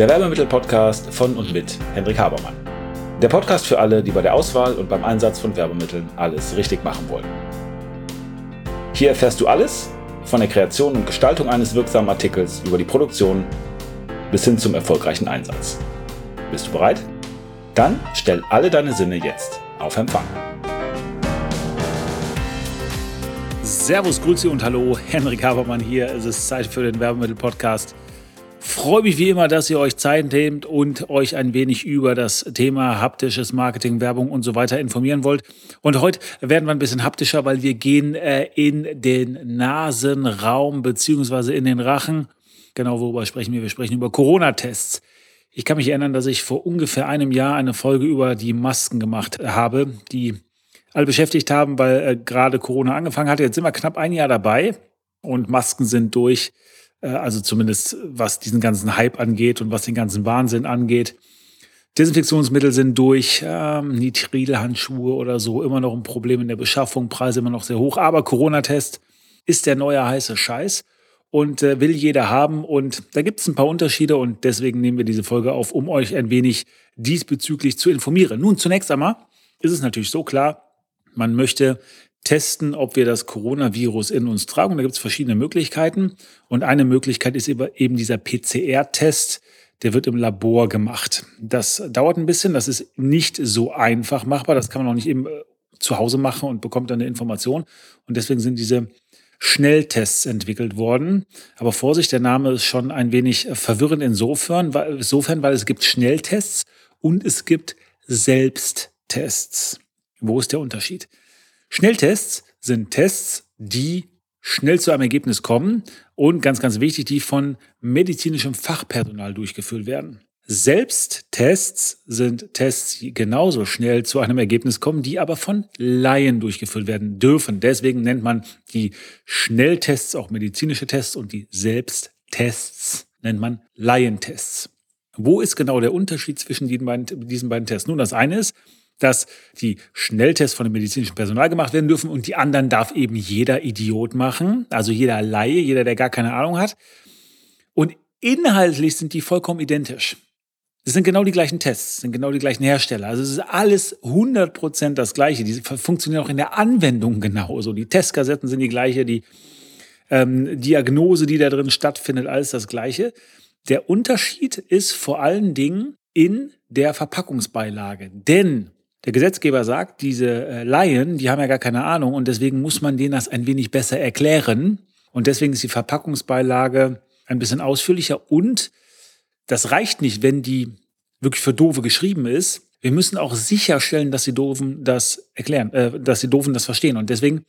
der Werbemittel-Podcast von und mit Hendrik Habermann. Der Podcast für alle, die bei der Auswahl und beim Einsatz von Werbemitteln alles richtig machen wollen. Hier erfährst du alles von der Kreation und Gestaltung eines wirksamen Artikels über die Produktion bis hin zum erfolgreichen Einsatz. Bist du bereit? Dann stell alle deine Sinne jetzt auf Empfang. Servus, Grüße und Hallo, Henrik Habermann hier. Es ist Zeit für den Werbemittel-Podcast. Freue mich wie immer, dass ihr euch Zeit nehmt und euch ein wenig über das Thema haptisches Marketing, Werbung und so weiter informieren wollt. Und heute werden wir ein bisschen haptischer, weil wir gehen äh, in den Nasenraum beziehungsweise in den Rachen. Genau, worüber sprechen wir? Wir sprechen über Corona-Tests. Ich kann mich erinnern, dass ich vor ungefähr einem Jahr eine Folge über die Masken gemacht habe, die alle beschäftigt haben, weil äh, gerade Corona angefangen hat. Jetzt sind wir knapp ein Jahr dabei und Masken sind durch. Äh, also zumindest was diesen ganzen Hype angeht und was den ganzen Wahnsinn angeht. Desinfektionsmittel sind durch, ähm, Nitrilhandschuhe oder so, immer noch ein Problem in der Beschaffung, Preise immer noch sehr hoch. Aber Corona-Test ist der neue heiße Scheiß und äh, will jeder haben. Und da gibt es ein paar Unterschiede und deswegen nehmen wir diese Folge auf, um euch ein wenig diesbezüglich zu informieren. Nun, zunächst einmal ist es natürlich so klar, man möchte testen, ob wir das Coronavirus in uns tragen. Und da gibt es verschiedene Möglichkeiten. Und eine Möglichkeit ist eben dieser PCR-Test. Der wird im Labor gemacht. Das dauert ein bisschen. Das ist nicht so einfach machbar. Das kann man auch nicht eben äh, zu Hause machen und bekommt dann eine Information. Und deswegen sind diese Schnelltests entwickelt worden. Aber Vorsicht, der Name ist schon ein wenig verwirrend insofern, insofern, weil es gibt Schnelltests und es gibt Selbsttests. Wo ist der Unterschied? Schnelltests sind Tests, die schnell zu einem Ergebnis kommen und ganz, ganz wichtig, die von medizinischem Fachpersonal durchgeführt werden. Selbsttests sind Tests, die genauso schnell zu einem Ergebnis kommen, die aber von Laien durchgeführt werden dürfen. Deswegen nennt man die Schnelltests auch medizinische Tests und die Selbsttests nennt man Laientests. Wo ist genau der Unterschied zwischen diesen beiden, diesen beiden Tests? Nun, das eine ist, dass die Schnelltests von dem medizinischen Personal gemacht werden dürfen und die anderen darf eben jeder Idiot machen, also jeder Laie, jeder, der gar keine Ahnung hat. Und inhaltlich sind die vollkommen identisch. Es sind genau die gleichen Tests, sind genau die gleichen Hersteller. Also es ist alles 100% das Gleiche. Die funktionieren auch in der Anwendung genauso. Die Testkassetten sind die gleiche, die ähm, Diagnose, die da drin stattfindet, alles das Gleiche. Der Unterschied ist vor allen Dingen in der Verpackungsbeilage. Denn der Gesetzgeber sagt, diese äh, Laien, die haben ja gar keine Ahnung und deswegen muss man denen das ein wenig besser erklären. Und deswegen ist die Verpackungsbeilage ein bisschen ausführlicher und das reicht nicht, wenn die wirklich für Doofe geschrieben ist. Wir müssen auch sicherstellen, dass die Doofen das erklären, äh, dass die Doofen das verstehen. Und deswegen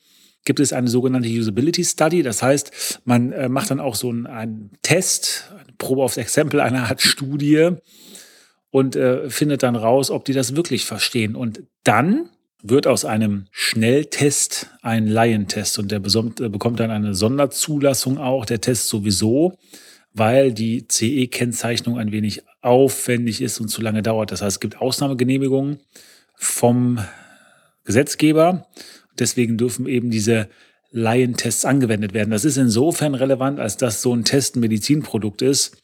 gibt es eine sogenannte Usability Study. Das heißt, man äh, macht dann auch so einen, einen Test, eine Probe aufs Exempel, eine Art Studie, und äh, findet dann raus, ob die das wirklich verstehen. Und dann wird aus einem Schnelltest ein Laientest und der äh, bekommt dann eine Sonderzulassung auch, der Test sowieso, weil die CE-Kennzeichnung ein wenig aufwendig ist und zu lange dauert. Das heißt, es gibt Ausnahmegenehmigungen vom Gesetzgeber. Deswegen dürfen eben diese Laientests angewendet werden. Das ist insofern relevant, als dass so ein Test ein Medizinprodukt ist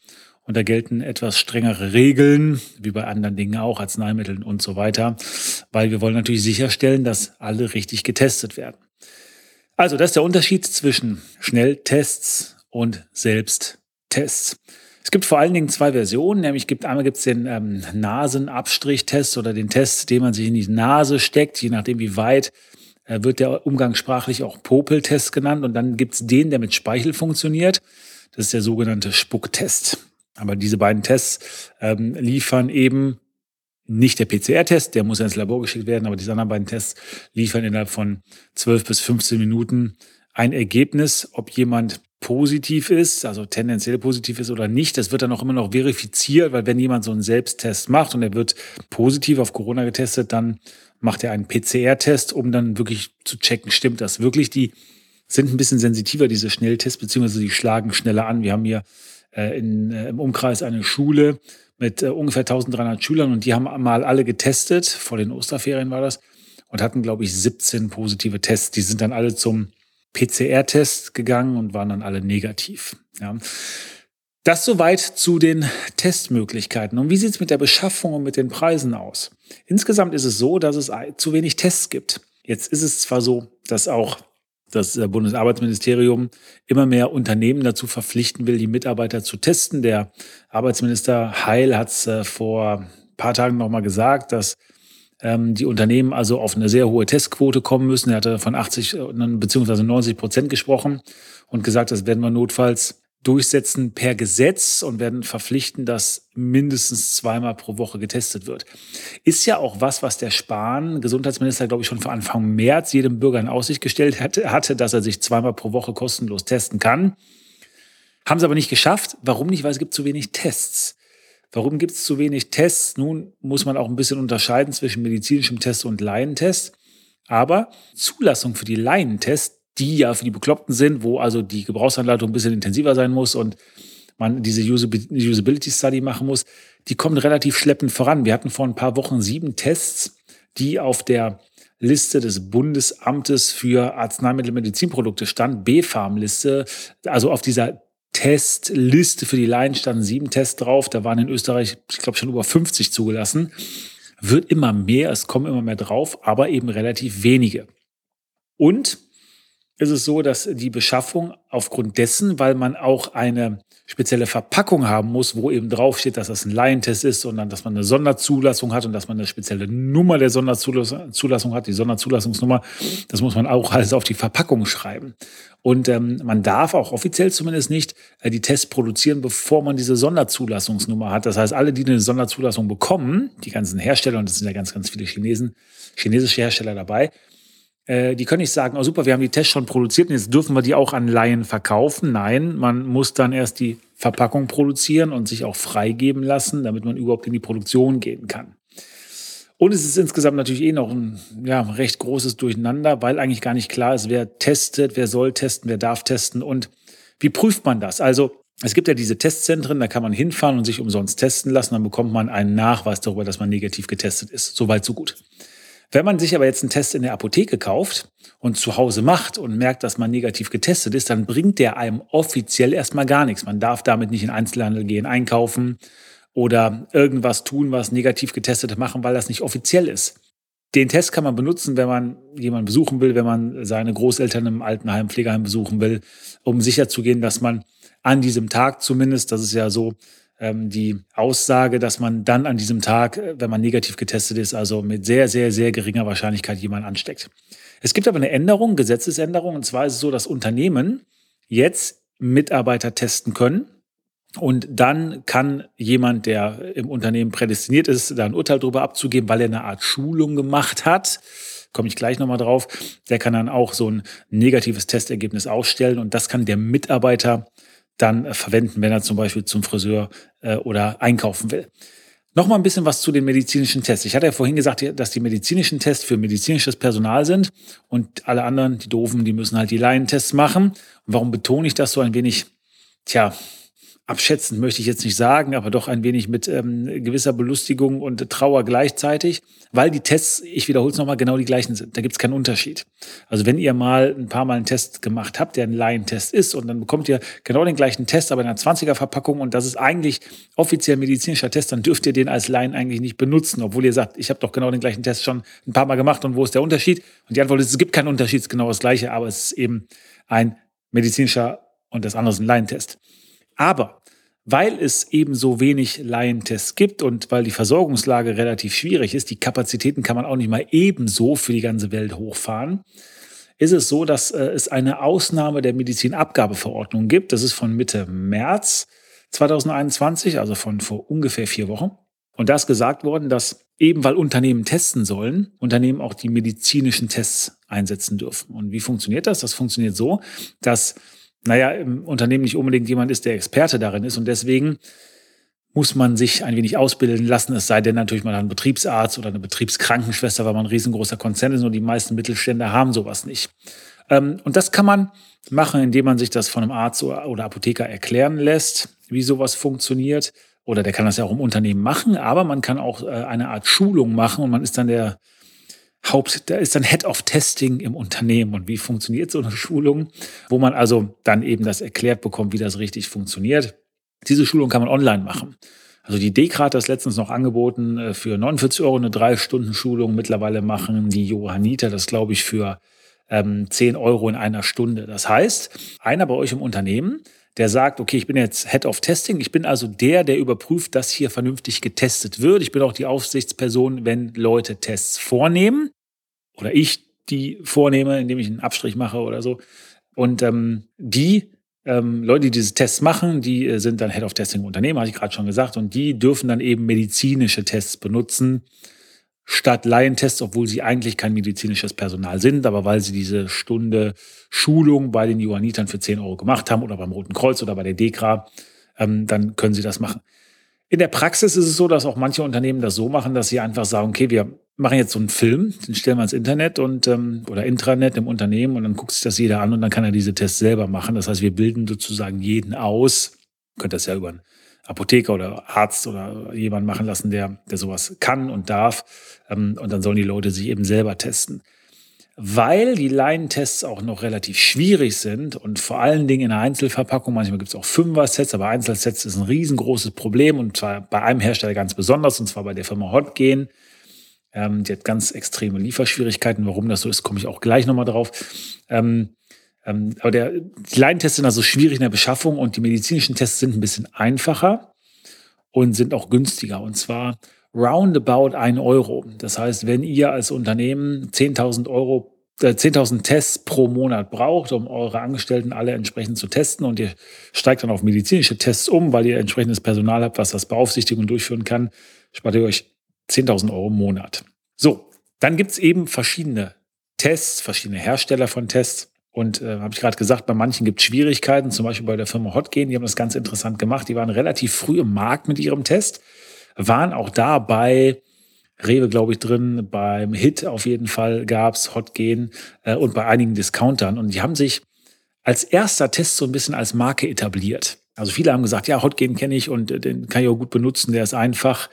und da gelten etwas strengere Regeln, wie bei anderen Dingen auch, Arzneimitteln und so weiter, weil wir wollen natürlich sicherstellen, dass alle richtig getestet werden. Also, das ist der Unterschied zwischen Schnelltests und Selbsttests. Es gibt vor allen Dingen zwei Versionen, nämlich gibt einmal gibt es den ähm, Nasenabstrichtest oder den Test, den man sich in die Nase steckt, je nachdem wie weit äh, wird der umgangssprachlich auch Popeltest genannt und dann gibt es den, der mit Speichel funktioniert. Das ist der sogenannte Spucktest. Aber diese beiden Tests ähm, liefern eben nicht der PCR-Test, der muss ins Labor geschickt werden, aber diese anderen beiden Tests liefern innerhalb von 12 bis 15 Minuten ein Ergebnis, ob jemand positiv ist, also tendenziell positiv ist oder nicht. Das wird dann auch immer noch verifiziert, weil wenn jemand so einen Selbsttest macht und er wird positiv auf Corona getestet, dann macht er einen PCR-Test, um dann wirklich zu checken, stimmt das wirklich. Die sind ein bisschen sensitiver, diese Schnelltests, beziehungsweise die schlagen schneller an. Wir haben hier in, äh, im Umkreis eine Schule mit äh, ungefähr 1300 Schülern und die haben mal alle getestet, vor den Osterferien war das, und hatten, glaube ich, 17 positive Tests. Die sind dann alle zum PCR-Test gegangen und waren dann alle negativ. Ja. Das soweit zu den Testmöglichkeiten. Und wie sieht es mit der Beschaffung und mit den Preisen aus? Insgesamt ist es so, dass es zu wenig Tests gibt. Jetzt ist es zwar so, dass auch das Bundesarbeitsministerium immer mehr Unternehmen dazu verpflichten will, die Mitarbeiter zu testen. Der Arbeitsminister Heil hat es äh, vor ein paar Tagen nochmal gesagt, dass ähm, die Unternehmen also auf eine sehr hohe Testquote kommen müssen. Er hatte von 80 bzw. 90 Prozent gesprochen und gesagt, das werden wir notfalls durchsetzen per Gesetz und werden verpflichten, dass mindestens zweimal pro Woche getestet wird. Ist ja auch was, was der Spahn, Gesundheitsminister, glaube ich, schon vor Anfang März jedem Bürger in Aussicht gestellt hatte, dass er sich zweimal pro Woche kostenlos testen kann. Haben sie aber nicht geschafft. Warum nicht? Weil es gibt zu wenig Tests. Warum gibt es zu wenig Tests? Nun muss man auch ein bisschen unterscheiden zwischen medizinischem Test und Laientest. Aber Zulassung für die Laientests die ja für die Bekloppten sind, wo also die Gebrauchsanleitung ein bisschen intensiver sein muss und man diese Usability Study machen muss, die kommen relativ schleppend voran. Wir hatten vor ein paar Wochen sieben Tests, die auf der Liste des Bundesamtes für Arzneimittel und Medizinprodukte stand, B-Farm-Liste, also auf dieser Testliste für die Laien standen sieben Tests drauf. Da waren in Österreich, ich glaube, schon über 50 zugelassen. Wird immer mehr, es kommen immer mehr drauf, aber eben relativ wenige. Und ist es so, dass die Beschaffung aufgrund dessen, weil man auch eine spezielle Verpackung haben muss, wo eben draufsteht, dass das ein Laientest ist, sondern dass man eine Sonderzulassung hat und dass man eine spezielle Nummer der Sonderzulassung hat, die Sonderzulassungsnummer, das muss man auch alles auf die Verpackung schreiben. Und ähm, man darf auch offiziell zumindest nicht äh, die Tests produzieren, bevor man diese Sonderzulassungsnummer hat. Das heißt, alle, die eine Sonderzulassung bekommen, die ganzen Hersteller, und das sind ja ganz, ganz viele Chinesen, chinesische Hersteller dabei, die können nicht sagen, oh super, wir haben die Tests schon produziert und jetzt dürfen wir die auch an Laien verkaufen. Nein, man muss dann erst die Verpackung produzieren und sich auch freigeben lassen, damit man überhaupt in die Produktion gehen kann. Und es ist insgesamt natürlich eh noch ein ja, recht großes Durcheinander, weil eigentlich gar nicht klar ist, wer testet, wer soll testen, wer darf testen und wie prüft man das? Also es gibt ja diese Testzentren, da kann man hinfahren und sich umsonst testen lassen, dann bekommt man einen Nachweis darüber, dass man negativ getestet ist. Soweit, so gut. Wenn man sich aber jetzt einen Test in der Apotheke kauft und zu Hause macht und merkt, dass man negativ getestet ist, dann bringt der einem offiziell erstmal gar nichts. Man darf damit nicht in Einzelhandel gehen, einkaufen oder irgendwas tun, was negativ getestet machen, weil das nicht offiziell ist. Den Test kann man benutzen, wenn man jemanden besuchen will, wenn man seine Großeltern im Altenheim, Pflegeheim besuchen will, um sicherzugehen, dass man an diesem Tag zumindest, das ist ja so, die Aussage, dass man dann an diesem Tag, äh, wenn man negativ getestet ist, also mit sehr, sehr, sehr geringer Wahrscheinlichkeit jemanden ansteckt. Es gibt aber eine Änderung, Gesetzesänderung, und zwar ist es so, dass Unternehmen jetzt Mitarbeiter testen können. Und dann kann jemand, der im Unternehmen prädestiniert ist, da ein Urteil darüber abzugeben, weil er eine Art Schulung gemacht hat, komme ich gleich nochmal drauf, der kann dann auch so ein negatives Testergebnis ausstellen und das kann der Mitarbeiter dann äh, verwenden, wenn er zum Beispiel zum Friseur äh, oder einkaufen will. Nochmal ein bisschen was zu den medizinischen Tests. Ich hatte ja vorhin gesagt, dass die medizinischen Tests für medizinisches Personal sind und alle anderen, die Doofen, die müssen halt die Laientests machen. Und warum betone ich das so ein wenig? Tja, abschätzend möchte ich jetzt nicht sagen, aber doch ein wenig mit ähm, gewisser Belustigung und Trauer gleichzeitig, weil die Tests, ich wiederhole es nochmal, genau die gleichen sind. Da gibt es keinen Unterschied. Also wenn ihr mal ein paar Mal einen Test gemacht habt, der ein Laientest ist, und dann bekommt ihr genau den gleichen Test, aber in einer 20er-Verpackung und das ist eigentlich offiziell medizinischer Test, dann dürft ihr den als Laien eigentlich nicht benutzen, obwohl ihr sagt, ich habe doch genau den gleichen Test schon ein paar Mal gemacht und wo ist der Unterschied? Und die Antwort ist, es gibt keinen Unterschied, es ist genau das gleiche, aber es ist eben ein medizinischer und das andere ist ein Laientest. Aber weil es eben so wenig Laientests gibt und weil die Versorgungslage relativ schwierig ist, die Kapazitäten kann man auch nicht mal ebenso für die ganze Welt hochfahren, ist es so, dass äh, es eine Ausnahme der Medizinabgabeverordnung gibt. Das ist von Mitte März 2021, also von vor ungefähr vier Wochen. Und da ist gesagt worden, dass eben weil Unternehmen testen sollen, Unternehmen auch die medizinischen Tests einsetzen dürfen. Und wie funktioniert das? Das funktioniert so, dass naja, im Unternehmen nicht unbedingt jemand ist, der Experte darin ist. Und deswegen muss man sich ein wenig ausbilden lassen, es sei denn natürlich mal ein Betriebsarzt oder eine Betriebskrankenschwester, weil man ein riesengroßer Konzern ist und die meisten Mittelständler haben sowas nicht. Ähm, und das kann man machen, indem man sich das von einem Arzt oder Apotheker erklären lässt, wie sowas funktioniert. Oder der kann das ja auch im Unternehmen machen, aber man kann auch äh, eine Art Schulung machen und man ist dann der Haupt, da ist dann Head of Testing im Unternehmen und wie funktioniert so eine Schulung, wo man also dann eben das erklärt bekommt, wie das richtig funktioniert. Diese Schulung kann man online machen. Also die Dekrat hat das letztens noch angeboten äh, für 49 Euro eine drei Stunden Schulung. Mittlerweile machen die Johanniter das, glaube ich, für ähm, 10 Euro in einer Stunde. Das heißt, einer bei euch im Unternehmen, der sagt, okay, ich bin jetzt Head of Testing, ich bin also der, der überprüft, dass hier vernünftig getestet wird. Ich bin auch die Aufsichtsperson, wenn Leute Tests vornehmen oder ich die vornehme, indem ich einen Abstrich mache oder so. Und ähm, die ähm, Leute, die diese Tests machen, die äh, sind dann Head of Testing Unternehmen, habe ich gerade schon gesagt, und die dürfen dann eben medizinische Tests benutzen statt Laientests, obwohl sie eigentlich kein medizinisches Personal sind, aber weil sie diese Stunde Schulung bei den Johannitern für 10 Euro gemacht haben oder beim Roten Kreuz oder bei der DEKRA, ähm, dann können sie das machen. In der Praxis ist es so, dass auch manche Unternehmen das so machen, dass sie einfach sagen, okay, wir machen jetzt so einen Film, den stellen wir ins Internet und ähm, oder Intranet im Unternehmen und dann guckt sich das jeder an und dann kann er diese Tests selber machen. Das heißt, wir bilden sozusagen jeden aus. Könnt das ja über einen Apotheker oder Arzt oder jemand machen lassen, der, der sowas kann und darf. Ähm, und dann sollen die Leute sich eben selber testen. Weil die Laientests auch noch relativ schwierig sind und vor allen Dingen in der Einzelverpackung, manchmal gibt es auch Fünfer-Sets, aber Einzelsets ist ein riesengroßes Problem und zwar bei einem Hersteller ganz besonders, und zwar bei der Firma Hotgen. Ähm, die hat ganz extreme Lieferschwierigkeiten. Warum das so ist, komme ich auch gleich nochmal drauf. Ähm, ähm, aber der, die Laientests sind also schwierig in der Beschaffung und die medizinischen Tests sind ein bisschen einfacher und sind auch günstiger. Und zwar roundabout 1 Euro. Das heißt, wenn ihr als Unternehmen 10.000 Euro 10.000 äh, Tests pro Monat braucht, um eure Angestellten alle entsprechend zu testen und ihr steigt dann auf medizinische Tests um, weil ihr entsprechendes Personal habt, was das beaufsichtigen und durchführen kann, spart ihr euch 10.000 Euro im Monat. So, dann gibt es eben verschiedene Tests, verschiedene Hersteller von Tests. Und äh, habe ich gerade gesagt, bei manchen gibt es Schwierigkeiten, zum Beispiel bei der Firma Hotgen, die haben das ganz interessant gemacht. Die waren relativ früh im Markt mit ihrem Test waren auch da bei Rewe, glaube ich, drin, beim Hit auf jeden Fall gab's Hotgen äh, und bei einigen Discountern. Und die haben sich als erster Test so ein bisschen als Marke etabliert. Also viele haben gesagt, ja, Hotgen kenne ich und äh, den kann ich auch gut benutzen, der ist einfach.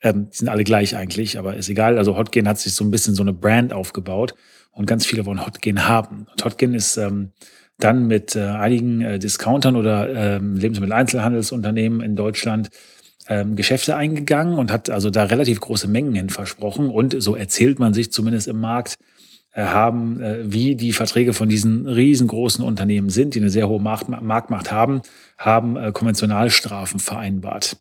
Ähm, die sind alle gleich eigentlich, aber ist egal. Also Hotgen hat sich so ein bisschen so eine Brand aufgebaut und ganz viele wollen Hotgen haben. Und Hotgen ist ähm, dann mit äh, einigen äh, Discountern oder ähm, Lebensmitteleinzelhandelsunternehmen in Deutschland ähm, Geschäfte eingegangen und hat also da relativ große Mengen hin versprochen. Und so erzählt man sich zumindest im Markt, äh, haben, äh, wie die Verträge von diesen riesengroßen Unternehmen sind, die eine sehr hohe Markt Marktmacht haben, haben äh, Konventionalstrafen vereinbart.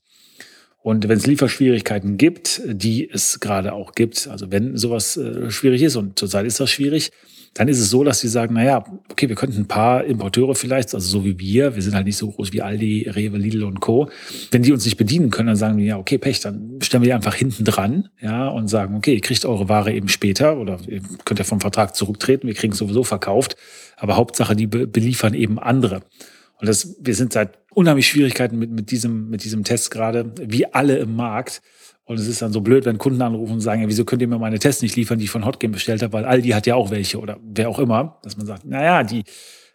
Und wenn es Lieferschwierigkeiten gibt, die es gerade auch gibt, also wenn sowas äh, schwierig ist, und zurzeit ist das schwierig, dann ist es so, dass sie sagen, naja, okay, wir könnten ein paar Importeure vielleicht, also so wie wir, wir sind halt nicht so groß wie Aldi, Rewe, Lidl und Co. Wenn die uns nicht bedienen können, dann sagen wir, ja, okay, Pech, dann stellen wir die einfach hinten dran, ja, und sagen, okay, ihr kriegt eure Ware eben später oder ihr könnt ja vom Vertrag zurücktreten, wir kriegen es sowieso verkauft, aber Hauptsache, die beliefern eben andere. Und das, wir sind seit unheimlich Schwierigkeiten mit, mit diesem, mit diesem Test gerade, wie alle im Markt. Und es ist dann so blöd, wenn Kunden anrufen und sagen, ja, wieso könnt ihr mir meine Tests nicht liefern, die ich von Hotgame bestellt habe, weil Aldi hat ja auch welche oder wer auch immer, dass man sagt, naja, die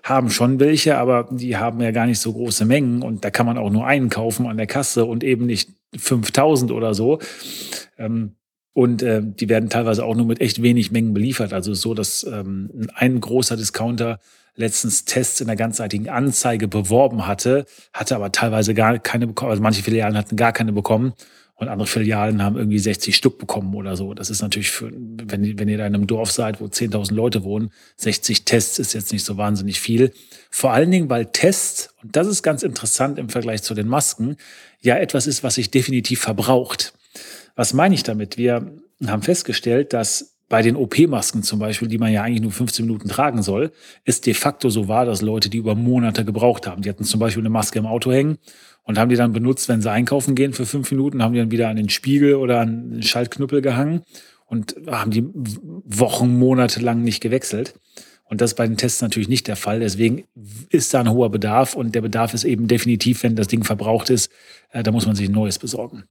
haben schon welche, aber die haben ja gar nicht so große Mengen und da kann man auch nur einen kaufen an der Kasse und eben nicht 5000 oder so. Ähm, und äh, die werden teilweise auch nur mit echt wenig Mengen beliefert. Also so, dass ähm, ein großer Discounter letztens Tests in der ganzseitigen Anzeige beworben hatte, hatte aber teilweise gar keine bekommen. Also manche Filialen hatten gar keine bekommen und andere Filialen haben irgendwie 60 Stück bekommen oder so. Das ist natürlich für, wenn, wenn ihr da in einem Dorf seid, wo 10.000 Leute wohnen, 60 Tests ist jetzt nicht so wahnsinnig viel. Vor allen Dingen, weil Tests, und das ist ganz interessant im Vergleich zu den Masken, ja etwas ist, was sich definitiv verbraucht. Was meine ich damit? Wir haben festgestellt, dass bei den OP-Masken zum Beispiel, die man ja eigentlich nur 15 Minuten tragen soll, es de facto so war, dass Leute die über Monate gebraucht haben. Die hatten zum Beispiel eine Maske im Auto hängen und haben die dann benutzt, wenn sie einkaufen gehen für fünf Minuten, haben die dann wieder an den Spiegel oder an den Schaltknüppel gehangen und haben die Wochen, Monate lang nicht gewechselt. Und das ist bei den Tests natürlich nicht der Fall. Deswegen ist da ein hoher Bedarf und der Bedarf ist eben definitiv, wenn das Ding verbraucht ist, äh, da muss man sich ein neues besorgen.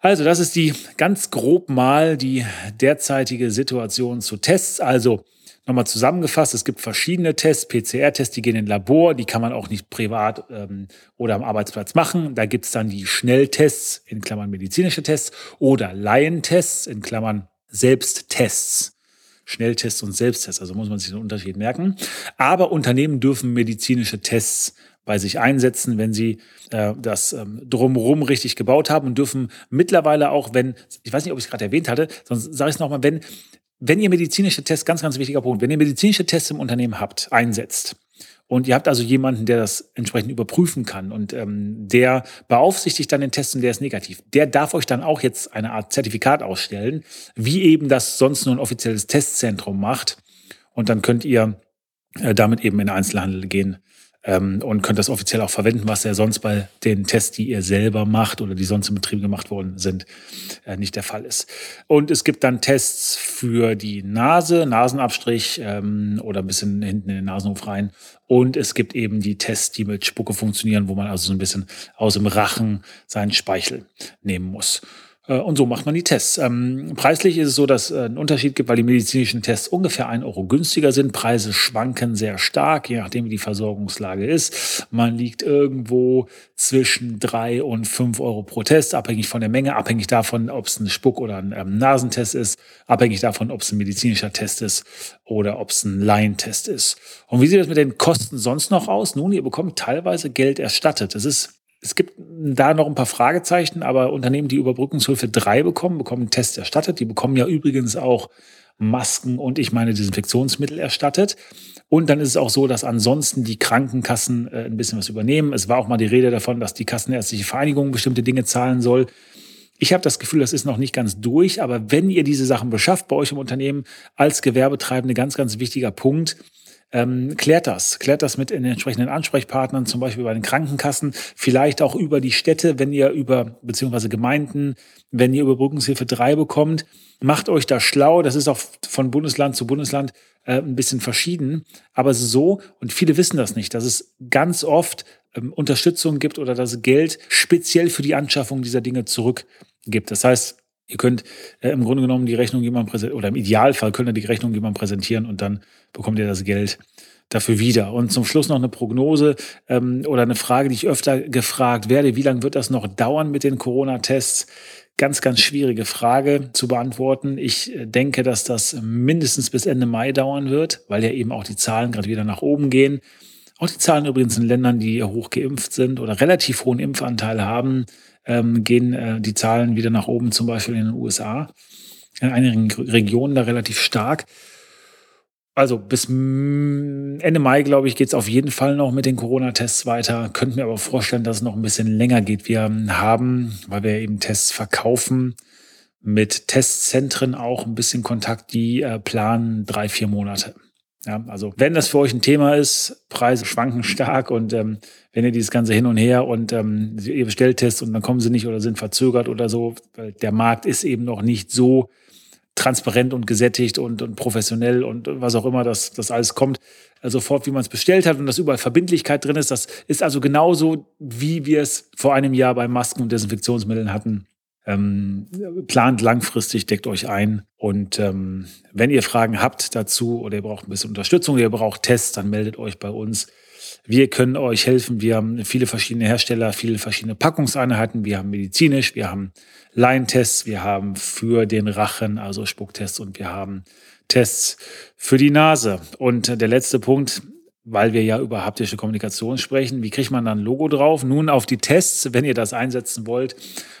Also, das ist die ganz grob mal die derzeitige Situation zu Tests. Also, Nochmal zusammengefasst, es gibt verschiedene Tests, PCR-Tests, die gehen in Labor, die kann man auch nicht privat ähm, oder am Arbeitsplatz machen. Da gibt es dann die Schnelltests, in Klammern medizinische Tests, oder Laientests, in Klammern Selbsttests. Schnelltests und Selbsttests, also muss man sich den Unterschied merken. Aber Unternehmen dürfen medizinische Tests bei sich einsetzen, wenn sie äh, das ähm, drumherum richtig gebaut haben und dürfen mittlerweile auch, wenn, ich weiß nicht, ob ich es gerade erwähnt hatte, sonst sage ich es nochmal, wenn, wenn ihr medizinische Tests, ganz, ganz wichtiger Punkt, wenn ihr medizinische Tests im Unternehmen habt, einsetzt, und ihr habt also jemanden, der das entsprechend überprüfen kann und ähm, der beaufsichtigt dann den Test und der ist negativ. Der darf euch dann auch jetzt eine Art Zertifikat ausstellen, wie eben das sonst nur ein offizielles Testzentrum macht. Und dann könnt ihr äh, damit eben in den Einzelhandel gehen ähm, und könnt das offiziell auch verwenden, was ja sonst bei den Tests, die ihr selber macht oder die sonst im Betrieb gemacht worden sind, äh, nicht der Fall ist. Und es gibt dann Tests für die Nase, Nasenabstrich ähm, oder ein bisschen hinten in den Nasenhof rein. Und es gibt eben die Tests, die mit Spucke funktionieren, wo man also so ein bisschen aus dem Rachen seinen Speichel nehmen muss. Äh, und so macht man die Tests. Ähm, preislich ist es so, dass es äh, einen Unterschied gibt, weil die medizinischen Tests ungefähr ein Euro günstiger sind. Preise schwanken sehr stark, je nachdem, wie die Versorgungslage ist. Man liegt irgendwo zwischen drei und fünf Euro pro Test, abhängig von der Menge, abhängig davon, ob es ein Spuck- oder ein ähm, Nasentest ist, abhängig davon, ob es ein medizinischer Test ist oder ob es ein Laientest ist. Und wie sieht das mit den Kosten sonst noch aus? Nun, ihr bekommt teilweise Geld erstattet. Das ist es gibt da noch ein paar Fragezeichen, aber Unternehmen, die Überbrückungshilfe 3 bekommen, bekommen einen Test erstattet. Die bekommen ja übrigens auch Masken und ich meine Desinfektionsmittel erstattet. Und dann ist es auch so, dass ansonsten die Krankenkassen äh, ein bisschen was übernehmen. Es war auch mal die Rede davon, dass die Kassenärztliche Vereinigung bestimmte Dinge zahlen soll. Ich habe das Gefühl, das ist noch nicht ganz durch, aber wenn ihr diese Sachen beschafft bei euch im Unternehmen als Gewerbetreibende, ganz, ganz wichtiger Punkt, ähm, klärt das. Klärt das mit den entsprechenden Ansprechpartnern, zum Beispiel bei den Krankenkassen, vielleicht auch über die Städte, wenn ihr über, beziehungsweise Gemeinden, wenn ihr Überbrückungshilfe 3 bekommt. Macht euch da schlau. Das ist auch von Bundesland zu Bundesland äh, ein bisschen verschieden. Aber es ist so, und viele wissen das nicht, dass es ganz oft ähm, Unterstützung gibt oder dass Geld speziell für die Anschaffung dieser Dinge zurückgibt. Das heißt, Ihr könnt äh, im Grunde genommen die Rechnung jemandem präsentieren, oder im Idealfall könnt ihr die Rechnung jemandem präsentieren und dann bekommt ihr das Geld dafür wieder. Und zum Schluss noch eine Prognose ähm, oder eine Frage, die ich öfter gefragt werde. Wie lange wird das noch dauern mit den Corona-Tests? Ganz, ganz schwierige Frage zu beantworten. Ich äh, denke, dass das mindestens bis Ende Mai dauern wird, weil ja eben auch die Zahlen gerade wieder nach oben gehen. Auch die Zahlen übrigens in Ländern, die hoch geimpft sind oder relativ hohen Impfanteil haben, ähm, gehen äh, die Zahlen wieder nach oben, zum Beispiel in den USA. In einigen Regionen da relativ stark. Also bis Ende Mai, glaube ich, geht es auf jeden Fall noch mit den Corona-Tests weiter. Könnten mir aber vorstellen, dass es noch ein bisschen länger geht. Wir haben, weil wir eben Tests verkaufen, mit Testzentren auch ein bisschen Kontakt, die äh, planen drei, vier Monate. Ja, also wenn das für euch ein Thema ist, Preise schwanken stark und ähm, wenn ihr dieses ganze hin und her und ähm, ihr bestellt Tests und dann kommen sie nicht oder sind verzögert oder so, weil der Markt ist eben noch nicht so transparent und gesättigt und, und professionell und was auch immer das, das alles kommt, also sofort, wie man es bestellt hat und dass überall Verbindlichkeit drin ist. Das ist also genauso, wie wir es vor einem Jahr bei Masken und Desinfektionsmitteln hatten. Ähm, plant langfristig, deckt euch ein. Und ähm, wenn ihr Fragen habt dazu oder ihr braucht ein bisschen Unterstützung, ihr braucht Tests, dann meldet euch bei uns. Wir können euch helfen. Wir haben viele verschiedene Hersteller, viele verschiedene Packungseinheiten. Wir haben medizinisch, wir haben Laientests, wir haben für den Rachen, also Spucktests und wir haben Tests für die Nase. Und der letzte Punkt, weil wir ja über haptische Kommunikation sprechen. Wie kriegt man dann ein Logo drauf? Nun auf die Tests, wenn ihr das einsetzen wollt,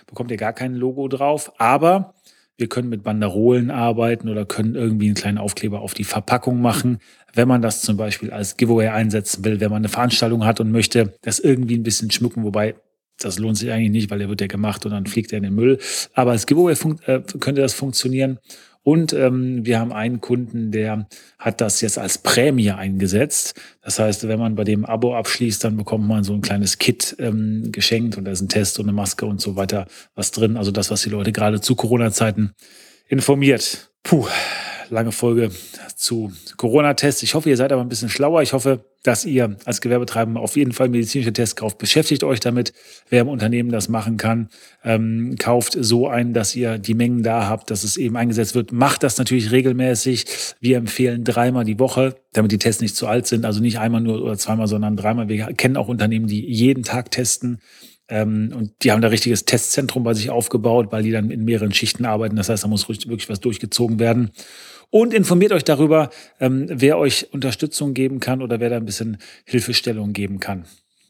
bekommt ihr gar kein Logo drauf. Aber wir können mit Banderolen arbeiten oder können irgendwie einen kleinen Aufkleber auf die Verpackung machen, wenn man das zum Beispiel als Giveaway einsetzen will, wenn man eine Veranstaltung hat und möchte das irgendwie ein bisschen schmücken, wobei das lohnt sich eigentlich nicht, weil der wird ja gemacht und dann fliegt er in den Müll. Aber als Giveaway äh, könnte das funktionieren. Und ähm, wir haben einen Kunden, der hat das jetzt als Prämie eingesetzt. Das heißt, wenn man bei dem Abo abschließt, dann bekommt man so ein kleines Kit ähm, geschenkt und da ist ein Test und eine Maske und so weiter was drin. Also das, was die Leute gerade zu Corona-Zeiten informiert. Puh, lange Folge zu Corona-Tests. Ich hoffe, ihr seid aber ein bisschen schlauer. Ich hoffe, dass ihr als Gewerbetreibender auf jeden Fall medizinische Tests kauft. Beschäftigt euch damit, wer im Unternehmen das machen kann. Ähm, kauft so ein, dass ihr die Mengen da habt, dass es eben eingesetzt wird. Macht das natürlich regelmäßig. Wir empfehlen dreimal die Woche, damit die Tests nicht zu alt sind. Also nicht einmal nur oder zweimal, sondern dreimal. Wir kennen auch Unternehmen, die jeden Tag testen. Ähm, und die haben da richtiges Testzentrum bei sich aufgebaut, weil die dann in mehreren Schichten arbeiten. Das heißt, da muss wirklich was durchgezogen werden und informiert euch darüber, ähm, wer euch Unterstützung geben kann oder wer da ein bisschen Hilfestellung geben kann.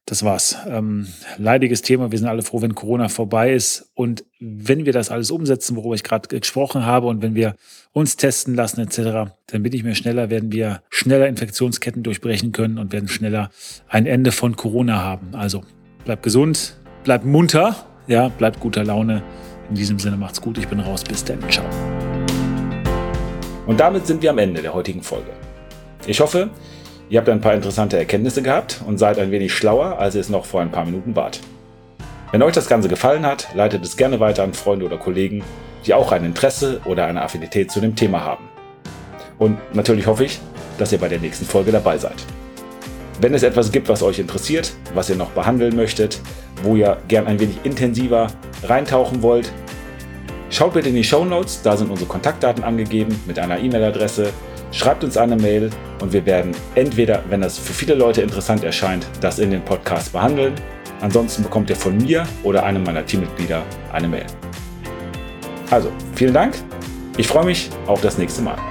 das war's. Ähm, leidiges Thema. Wir sind alle froh, wenn Corona vorbei ist. Und wenn wir das alles umsetzen, worüber ich gerade gesprochen habe, und wenn wir uns testen lassen etc., dann bin ich mir schneller, werden wir schneller Infektionsketten durchbrechen können und werden schneller ein Ende von Corona haben. Also bleibt gesund, bleibt munter, ja, bleibt guter Laune. In diesem Sinne macht's gut. Ich bin raus. Bis dann. Ciao. Und damit sind wir am Ende der heutigen Folge. Ich hoffe, Ihr habt ein paar interessante Erkenntnisse gehabt und seid ein wenig schlauer, als ihr es noch vor ein paar Minuten wart. Wenn euch das Ganze gefallen hat, leitet es gerne weiter an Freunde oder Kollegen, die auch ein Interesse oder eine Affinität zu dem Thema haben. Und natürlich hoffe ich, dass ihr bei der nächsten Folge dabei seid. Wenn es etwas gibt, was euch interessiert, was ihr noch behandeln möchtet, wo ihr gern ein wenig intensiver reintauchen wollt, schaut bitte in die Show Notes, da sind unsere Kontaktdaten angegeben mit einer E-Mail-Adresse Schreibt uns eine Mail und wir werden entweder, wenn das für viele Leute interessant erscheint, das in den Podcast behandeln. Ansonsten bekommt ihr von mir oder einem meiner Teammitglieder eine Mail. Also, vielen Dank. Ich freue mich auf das nächste Mal.